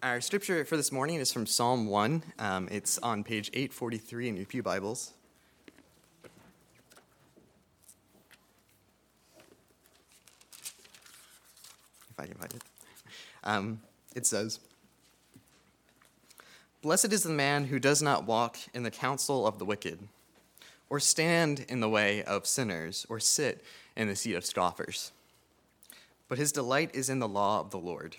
Our scripture for this morning is from Psalm 1. Um, it's on page 843 in your Pew Bibles. If I can find it. Um, it says, Blessed is the man who does not walk in the counsel of the wicked, or stand in the way of sinners, or sit in the seat of scoffers. But his delight is in the law of the Lord,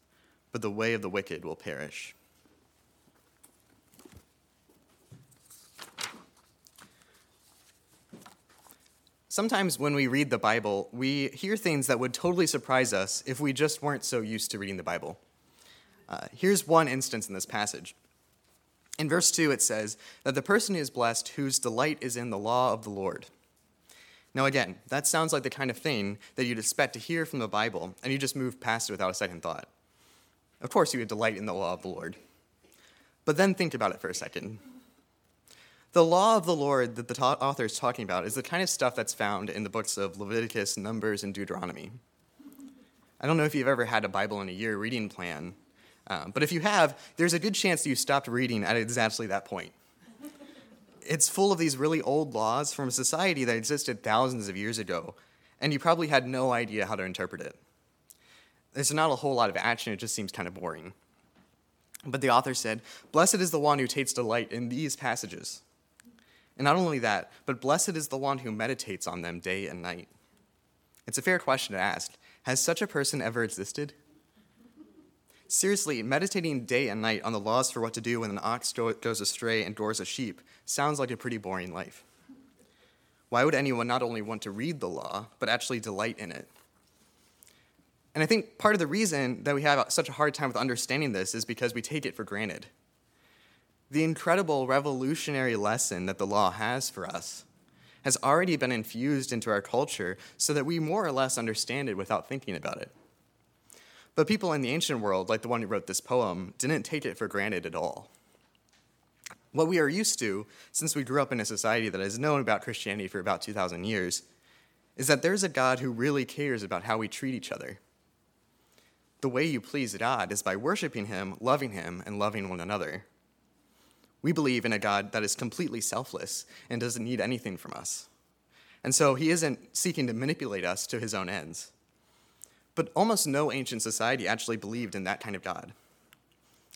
but the way of the wicked will perish. Sometimes when we read the Bible, we hear things that would totally surprise us if we just weren't so used to reading the Bible. Uh, here's one instance in this passage. In verse 2, it says that the person is blessed whose delight is in the law of the Lord. Now, again, that sounds like the kind of thing that you'd expect to hear from the Bible, and you just move past it without a second thought. Of course, you would delight in the law of the Lord. But then think about it for a second. The law of the Lord that the author is talking about is the kind of stuff that's found in the books of Leviticus, Numbers, and Deuteronomy. I don't know if you've ever had a Bible in a year reading plan, um, but if you have, there's a good chance that you stopped reading at exactly that point. It's full of these really old laws from a society that existed thousands of years ago, and you probably had no idea how to interpret it. There's not a whole lot of action, it just seems kind of boring. But the author said, Blessed is the one who takes delight in these passages. And not only that, but blessed is the one who meditates on them day and night. It's a fair question to ask. Has such a person ever existed? Seriously, meditating day and night on the laws for what to do when an ox goes astray and gores a sheep sounds like a pretty boring life. Why would anyone not only want to read the law, but actually delight in it? And I think part of the reason that we have such a hard time with understanding this is because we take it for granted. The incredible revolutionary lesson that the law has for us has already been infused into our culture so that we more or less understand it without thinking about it. But people in the ancient world, like the one who wrote this poem, didn't take it for granted at all. What we are used to, since we grew up in a society that has known about Christianity for about 2,000 years, is that there's a God who really cares about how we treat each other. The way you please God is by worshiping Him, loving Him, and loving one another. We believe in a God that is completely selfless and doesn't need anything from us. And so He isn't seeking to manipulate us to His own ends. But almost no ancient society actually believed in that kind of God.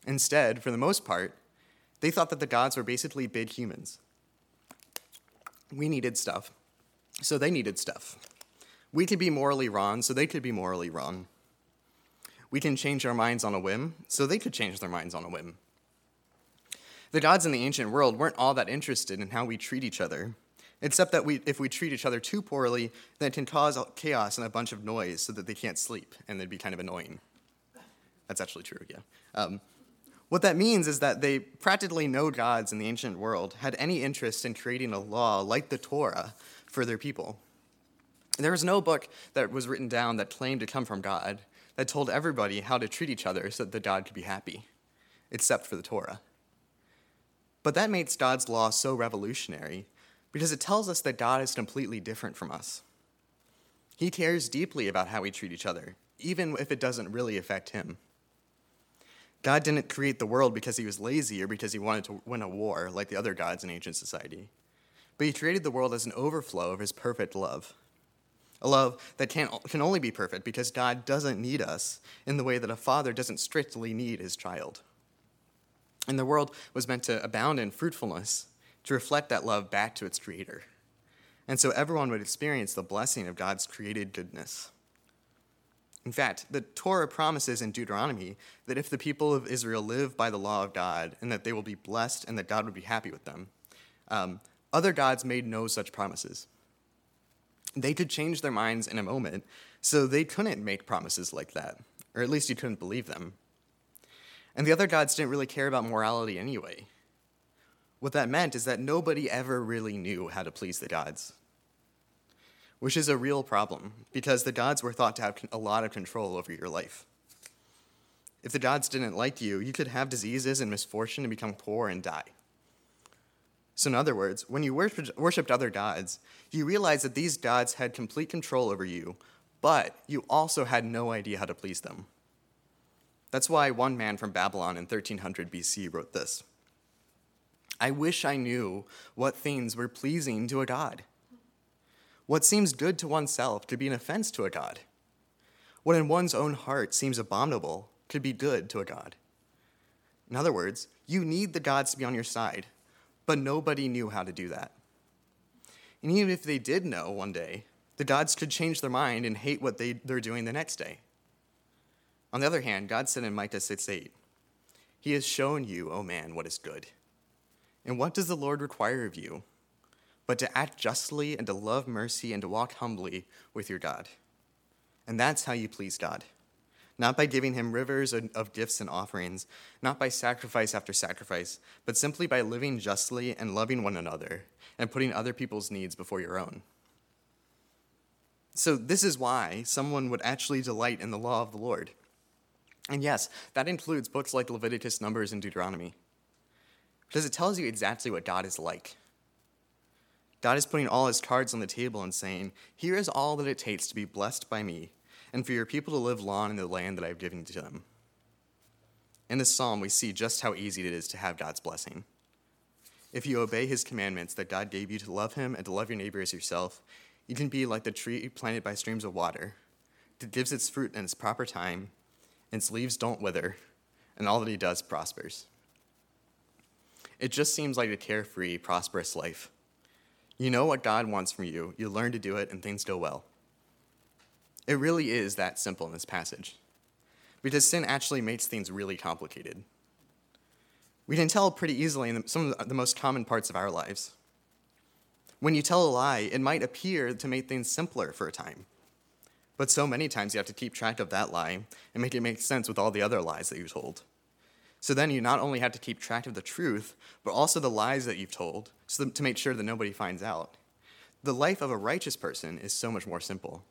Instead, for the most part, they thought that the gods were basically big humans. We needed stuff, so they needed stuff. We could be morally wrong, so they could be morally wrong. We can change our minds on a whim, so they could change their minds on a whim. The gods in the ancient world weren't all that interested in how we treat each other except that we, if we treat each other too poorly, then it can cause chaos and a bunch of noise so that they can't sleep, and they'd be kind of annoying. That's actually true, yeah. Um, what that means is that they practically no gods in the ancient world had any interest in creating a law like the Torah for their people. There was no book that was written down that claimed to come from God that told everybody how to treat each other so that the God could be happy, except for the Torah. But that makes God's law so revolutionary because it tells us that God is completely different from us. He cares deeply about how we treat each other, even if it doesn't really affect him. God didn't create the world because he was lazy or because he wanted to win a war like the other gods in ancient society. But he created the world as an overflow of his perfect love. A love that can, can only be perfect because God doesn't need us in the way that a father doesn't strictly need his child. And the world was meant to abound in fruitfulness to reflect that love back to its creator. And so everyone would experience the blessing of God's created goodness. In fact, the Torah promises in Deuteronomy that if the people of Israel live by the law of God and that they will be blessed and that God would be happy with them, um, other gods made no such promises. They could change their minds in a moment, so they couldn't make promises like that, or at least you couldn't believe them. And the other gods didn't really care about morality anyway. What that meant is that nobody ever really knew how to please the gods, which is a real problem because the gods were thought to have a lot of control over your life. If the gods didn't like you, you could have diseases and misfortune and become poor and die. So, in other words, when you worshiped other gods, you realized that these gods had complete control over you, but you also had no idea how to please them. That's why one man from Babylon in 1300 BC wrote this I wish I knew what things were pleasing to a god. What seems good to oneself could be an offense to a god. What in one's own heart seems abominable could be good to a god. In other words, you need the gods to be on your side, but nobody knew how to do that. And even if they did know one day, the gods could change their mind and hate what they, they're doing the next day. On the other hand, God said in Micah 6 8, He has shown you, O man, what is good. And what does the Lord require of you? But to act justly and to love mercy and to walk humbly with your God. And that's how you please God not by giving him rivers of gifts and offerings, not by sacrifice after sacrifice, but simply by living justly and loving one another and putting other people's needs before your own. So, this is why someone would actually delight in the law of the Lord. And yes, that includes books like Leviticus, Numbers, and Deuteronomy, because it tells you exactly what God is like. God is putting all his cards on the table and saying, Here is all that it takes to be blessed by me and for your people to live long in the land that I've given to them. In this psalm, we see just how easy it is to have God's blessing. If you obey his commandments that God gave you to love him and to love your neighbor as yourself, you can be like the tree planted by streams of water that gives its fruit in its proper time, and its leaves don't wither, and all that he does prospers. It just seems like a carefree, prosperous life. You know what God wants from you, you learn to do it, and things go well. It really is that simple in this passage. Because sin actually makes things really complicated. We can tell pretty easily in some of the most common parts of our lives. When you tell a lie, it might appear to make things simpler for a time. But so many times you have to keep track of that lie and make it make sense with all the other lies that you told. So then you not only have to keep track of the truth, but also the lies that you've told so to make sure that nobody finds out. The life of a righteous person is so much more simple.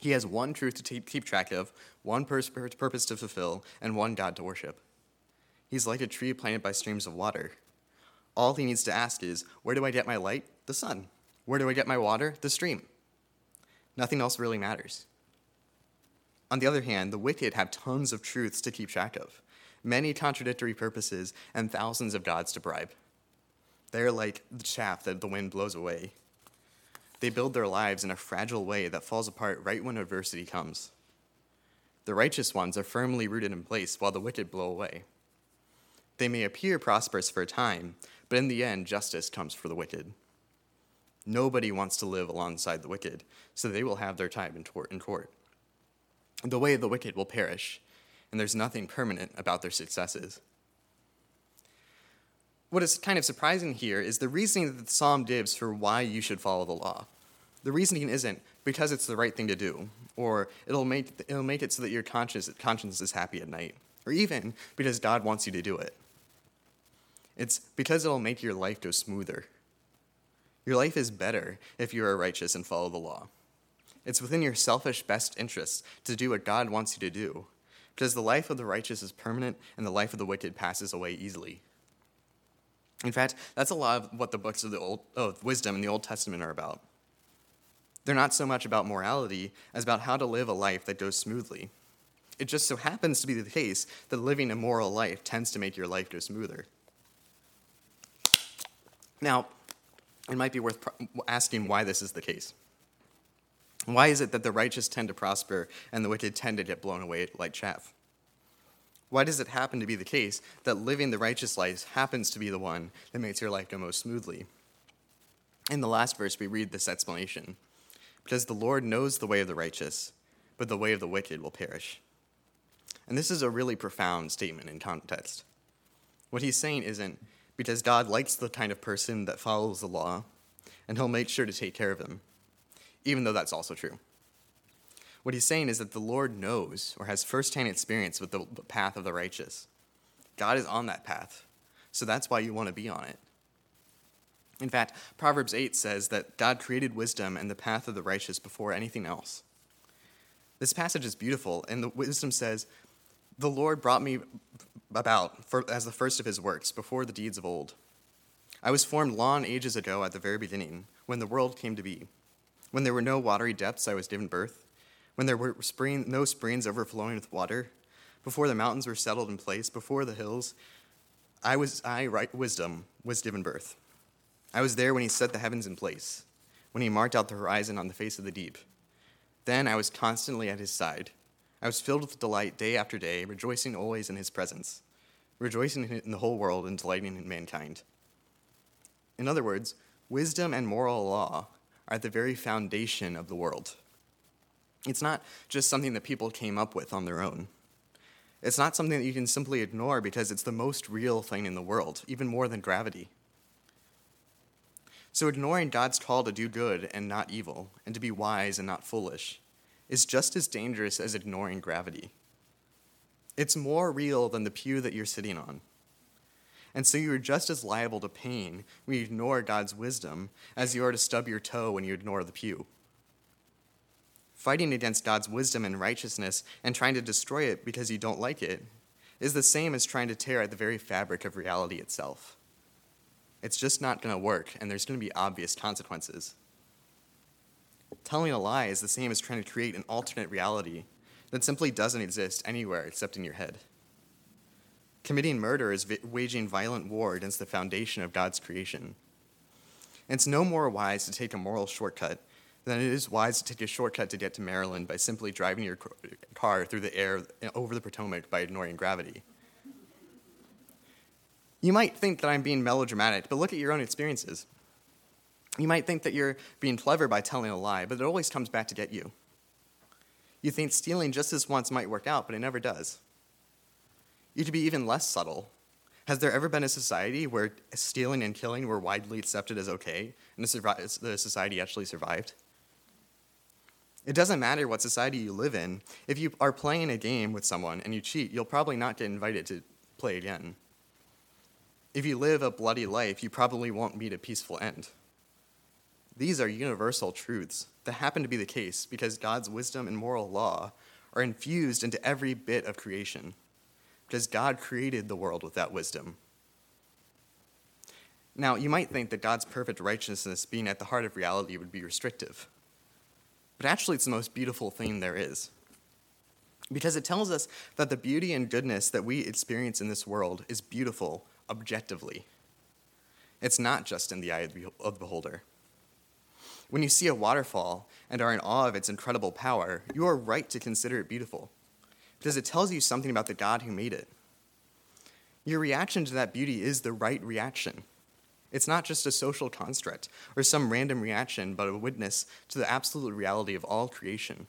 He has one truth to keep track of, one purpose to fulfill, and one God to worship. He's like a tree planted by streams of water. All he needs to ask is, Where do I get my light? The sun. Where do I get my water? The stream. Nothing else really matters. On the other hand, the wicked have tons of truths to keep track of, many contradictory purposes, and thousands of gods to bribe. They're like the chaff that the wind blows away. They build their lives in a fragile way that falls apart right when adversity comes. The righteous ones are firmly rooted in place while the wicked blow away. They may appear prosperous for a time, but in the end, justice comes for the wicked. Nobody wants to live alongside the wicked, so they will have their time in court. The way of the wicked will perish, and there's nothing permanent about their successes. What is kind of surprising here is the reasoning that the psalm gives for why you should follow the law. The reasoning isn't because it's the right thing to do, or it'll make, it'll make it so that your conscience, conscience is happy at night, or even because God wants you to do it. It's because it'll make your life go smoother. Your life is better if you are righteous and follow the law. It's within your selfish best interests to do what God wants you to do, because the life of the righteous is permanent and the life of the wicked passes away easily. In fact, that's a lot of what the books of the old of wisdom in the Old Testament are about. They're not so much about morality as about how to live a life that goes smoothly. It just so happens to be the case that living a moral life tends to make your life go smoother. Now, it might be worth asking why this is the case. Why is it that the righteous tend to prosper and the wicked tend to get blown away like chaff? Why does it happen to be the case that living the righteous life happens to be the one that makes your life go most smoothly? In the last verse, we read this explanation Because the Lord knows the way of the righteous, but the way of the wicked will perish. And this is a really profound statement in context. What he's saying isn't because God likes the kind of person that follows the law, and he'll make sure to take care of him, even though that's also true. What he's saying is that the Lord knows or has firsthand experience with the path of the righteous. God is on that path, so that's why you want to be on it. In fact, Proverbs 8 says that God created wisdom and the path of the righteous before anything else. This passage is beautiful, and the wisdom says, The Lord brought me about for, as the first of his works, before the deeds of old. I was formed long ages ago at the very beginning, when the world came to be. When there were no watery depths, I was given birth. When there were spring, no springs overflowing with water, before the mountains were settled in place, before the hills, I was I right wisdom was given birth. I was there when he set the heavens in place, when he marked out the horizon on the face of the deep. Then I was constantly at his side. I was filled with delight day after day, rejoicing always in his presence, rejoicing in the whole world and delighting in mankind. In other words, wisdom and moral law are at the very foundation of the world. It's not just something that people came up with on their own. It's not something that you can simply ignore because it's the most real thing in the world, even more than gravity. So, ignoring God's call to do good and not evil, and to be wise and not foolish, is just as dangerous as ignoring gravity. It's more real than the pew that you're sitting on. And so you are just as liable to pain when you ignore God's wisdom as you are to stub your toe when you ignore the pew. Fighting against God's wisdom and righteousness and trying to destroy it because you don't like it is the same as trying to tear at the very fabric of reality itself. It's just not going to work, and there's going to be obvious consequences. Telling a lie is the same as trying to create an alternate reality that simply doesn't exist anywhere except in your head. Committing murder is waging violent war against the foundation of God's creation. It's no more wise to take a moral shortcut than it is wise to take a shortcut to get to Maryland by simply driving your car through the air over the Potomac by ignoring gravity. You might think that I'm being melodramatic, but look at your own experiences. You might think that you're being clever by telling a lie, but it always comes back to get you. You think stealing just this once might work out, but it never does. You could be even less subtle. Has there ever been a society where stealing and killing were widely accepted as okay, and the society actually survived? It doesn't matter what society you live in. If you are playing a game with someone and you cheat, you'll probably not get invited to play again. If you live a bloody life, you probably won't meet a peaceful end. These are universal truths that happen to be the case because God's wisdom and moral law are infused into every bit of creation, because God created the world with that wisdom. Now, you might think that God's perfect righteousness being at the heart of reality would be restrictive, but actually, it's the most beautiful thing there is. Because it tells us that the beauty and goodness that we experience in this world is beautiful objectively. It's not just in the eye of the beholder. When you see a waterfall and are in awe of its incredible power, you are right to consider it beautiful because it tells you something about the God who made it. Your reaction to that beauty is the right reaction. It's not just a social construct or some random reaction, but a witness to the absolute reality of all creation.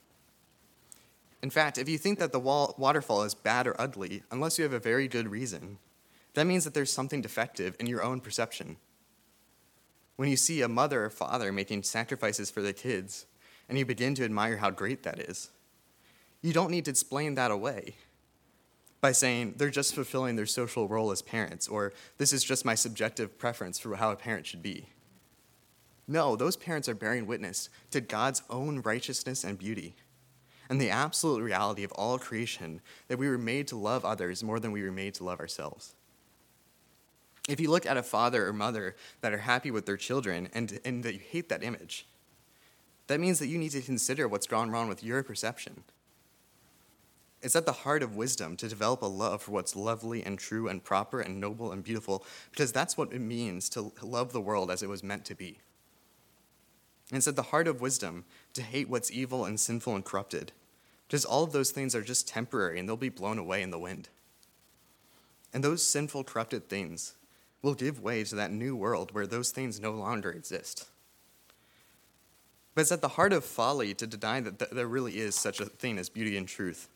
In fact, if you think that the wall, waterfall is bad or ugly, unless you have a very good reason, that means that there's something defective in your own perception. When you see a mother or father making sacrifices for their kids, and you begin to admire how great that is, you don't need to explain that away by saying they're just fulfilling their social role as parents, or this is just my subjective preference for how a parent should be. No, those parents are bearing witness to God's own righteousness and beauty, and the absolute reality of all creation that we were made to love others more than we were made to love ourselves. If you look at a father or mother that are happy with their children and, and that you hate that image, that means that you need to consider what's gone wrong with your perception. It's at the heart of wisdom to develop a love for what's lovely and true and proper and noble and beautiful, because that's what it means to love the world as it was meant to be. And it's at the heart of wisdom to hate what's evil and sinful and corrupted, because all of those things are just temporary and they'll be blown away in the wind. And those sinful, corrupted things will give way to that new world where those things no longer exist. But it's at the heart of folly to deny that th- there really is such a thing as beauty and truth,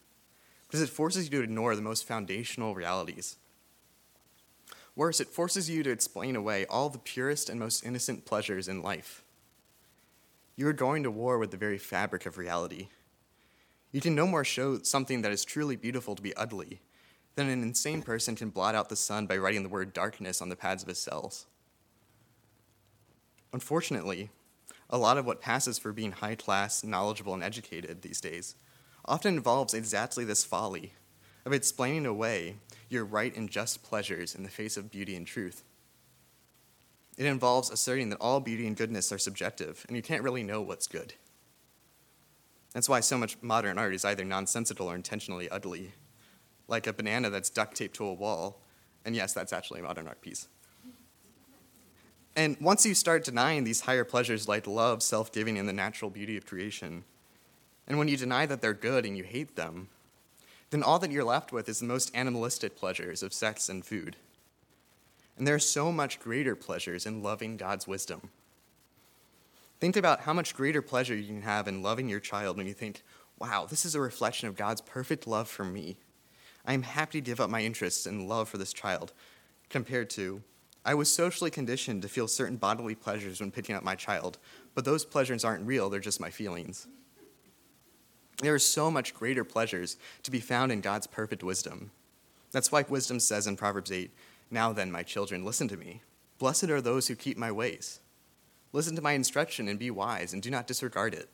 because it forces you to ignore the most foundational realities. Worse, it forces you to explain away all the purest and most innocent pleasures in life. You are going to war with the very fabric of reality. You can no more show something that is truly beautiful to be ugly than an insane person can blot out the sun by writing the word darkness on the pads of his cells. Unfortunately, a lot of what passes for being high class, knowledgeable, and educated these days often involves exactly this folly of explaining away your right and just pleasures in the face of beauty and truth. It involves asserting that all beauty and goodness are subjective, and you can't really know what's good. That's why so much modern art is either nonsensical or intentionally ugly, like a banana that's duct taped to a wall. And yes, that's actually a modern art piece. And once you start denying these higher pleasures like love, self giving, and the natural beauty of creation, and when you deny that they're good and you hate them, then all that you're left with is the most animalistic pleasures of sex and food. And there are so much greater pleasures in loving God's wisdom. Think about how much greater pleasure you can have in loving your child when you think, wow, this is a reflection of God's perfect love for me. I am happy to give up my interests and love for this child, compared to, I was socially conditioned to feel certain bodily pleasures when picking up my child, but those pleasures aren't real, they're just my feelings. There are so much greater pleasures to be found in God's perfect wisdom. That's why wisdom says in Proverbs 8, Now then, my children, listen to me. Blessed are those who keep my ways. Listen to my instruction and be wise, and do not disregard it.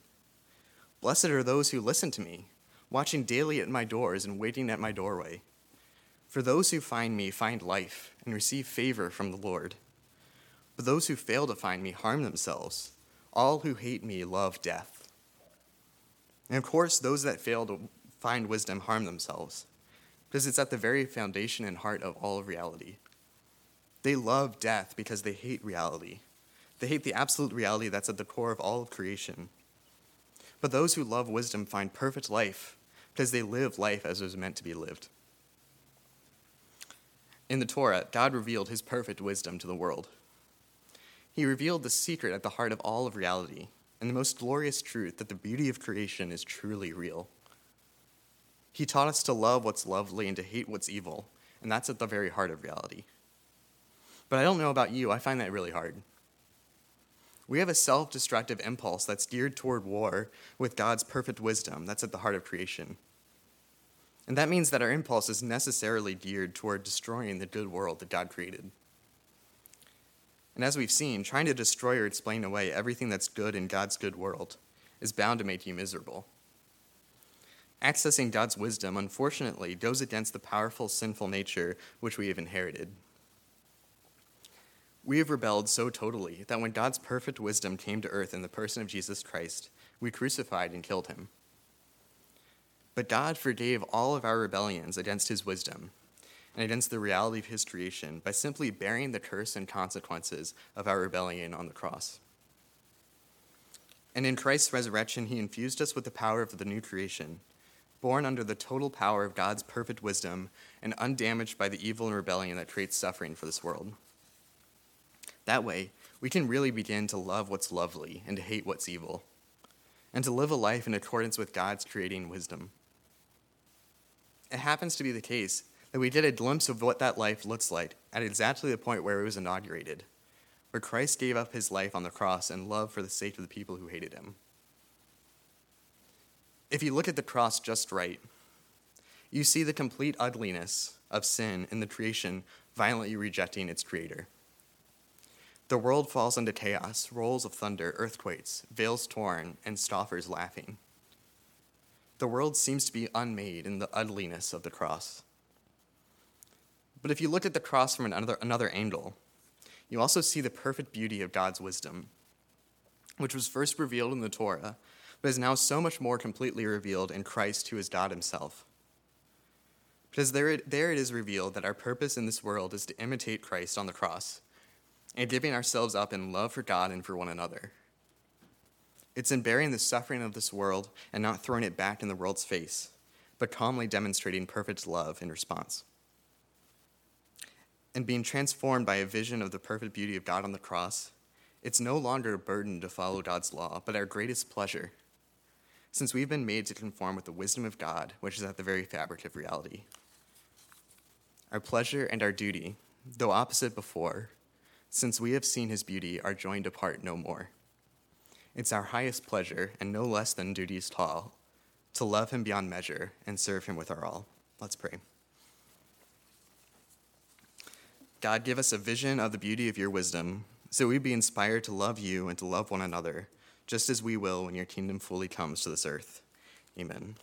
Blessed are those who listen to me, watching daily at my doors and waiting at my doorway. For those who find me find life and receive favor from the Lord. But those who fail to find me harm themselves. All who hate me love death. And of course, those that fail to find wisdom harm themselves, because it's at the very foundation and heart of all of reality. They love death because they hate reality they hate the absolute reality that's at the core of all of creation. But those who love wisdom find perfect life because they live life as it was meant to be lived. In the Torah, God revealed his perfect wisdom to the world. He revealed the secret at the heart of all of reality and the most glorious truth that the beauty of creation is truly real. He taught us to love what's lovely and to hate what's evil, and that's at the very heart of reality. But I don't know about you, I find that really hard. We have a self destructive impulse that's geared toward war with God's perfect wisdom that's at the heart of creation. And that means that our impulse is necessarily geared toward destroying the good world that God created. And as we've seen, trying to destroy or explain away everything that's good in God's good world is bound to make you miserable. Accessing God's wisdom, unfortunately, goes against the powerful sinful nature which we have inherited. We have rebelled so totally that when God's perfect wisdom came to earth in the person of Jesus Christ, we crucified and killed him. But God forgave all of our rebellions against his wisdom and against the reality of his creation by simply bearing the curse and consequences of our rebellion on the cross. And in Christ's resurrection, he infused us with the power of the new creation, born under the total power of God's perfect wisdom and undamaged by the evil and rebellion that creates suffering for this world. That way, we can really begin to love what's lovely and to hate what's evil, and to live a life in accordance with God's creating wisdom. It happens to be the case that we get a glimpse of what that life looks like at exactly the point where it was inaugurated, where Christ gave up his life on the cross in love for the sake of the people who hated him. If you look at the cross just right, you see the complete ugliness of sin in the creation violently rejecting its creator. The world falls into chaos, rolls of thunder, earthquakes, veils torn, and scoffers laughing. The world seems to be unmade in the ugliness of the cross. But if you look at the cross from another, another angle, you also see the perfect beauty of God's wisdom, which was first revealed in the Torah, but is now so much more completely revealed in Christ, who is God Himself. Because there it, there it is revealed that our purpose in this world is to imitate Christ on the cross and giving ourselves up in love for God and for one another. It's in bearing the suffering of this world and not throwing it back in the world's face, but calmly demonstrating perfect love in response. And being transformed by a vision of the perfect beauty of God on the cross, it's no longer a burden to follow God's law, but our greatest pleasure, since we've been made to conform with the wisdom of God, which is at the very fabric of reality. Our pleasure and our duty, though opposite before, since we have seen his beauty, are joined apart no more. It's our highest pleasure, and no less than duty's tall, to love him beyond measure, and serve him with our all. Let's pray. God, give us a vision of the beauty of your wisdom, so we be inspired to love you and to love one another, just as we will when your kingdom fully comes to this earth. Amen.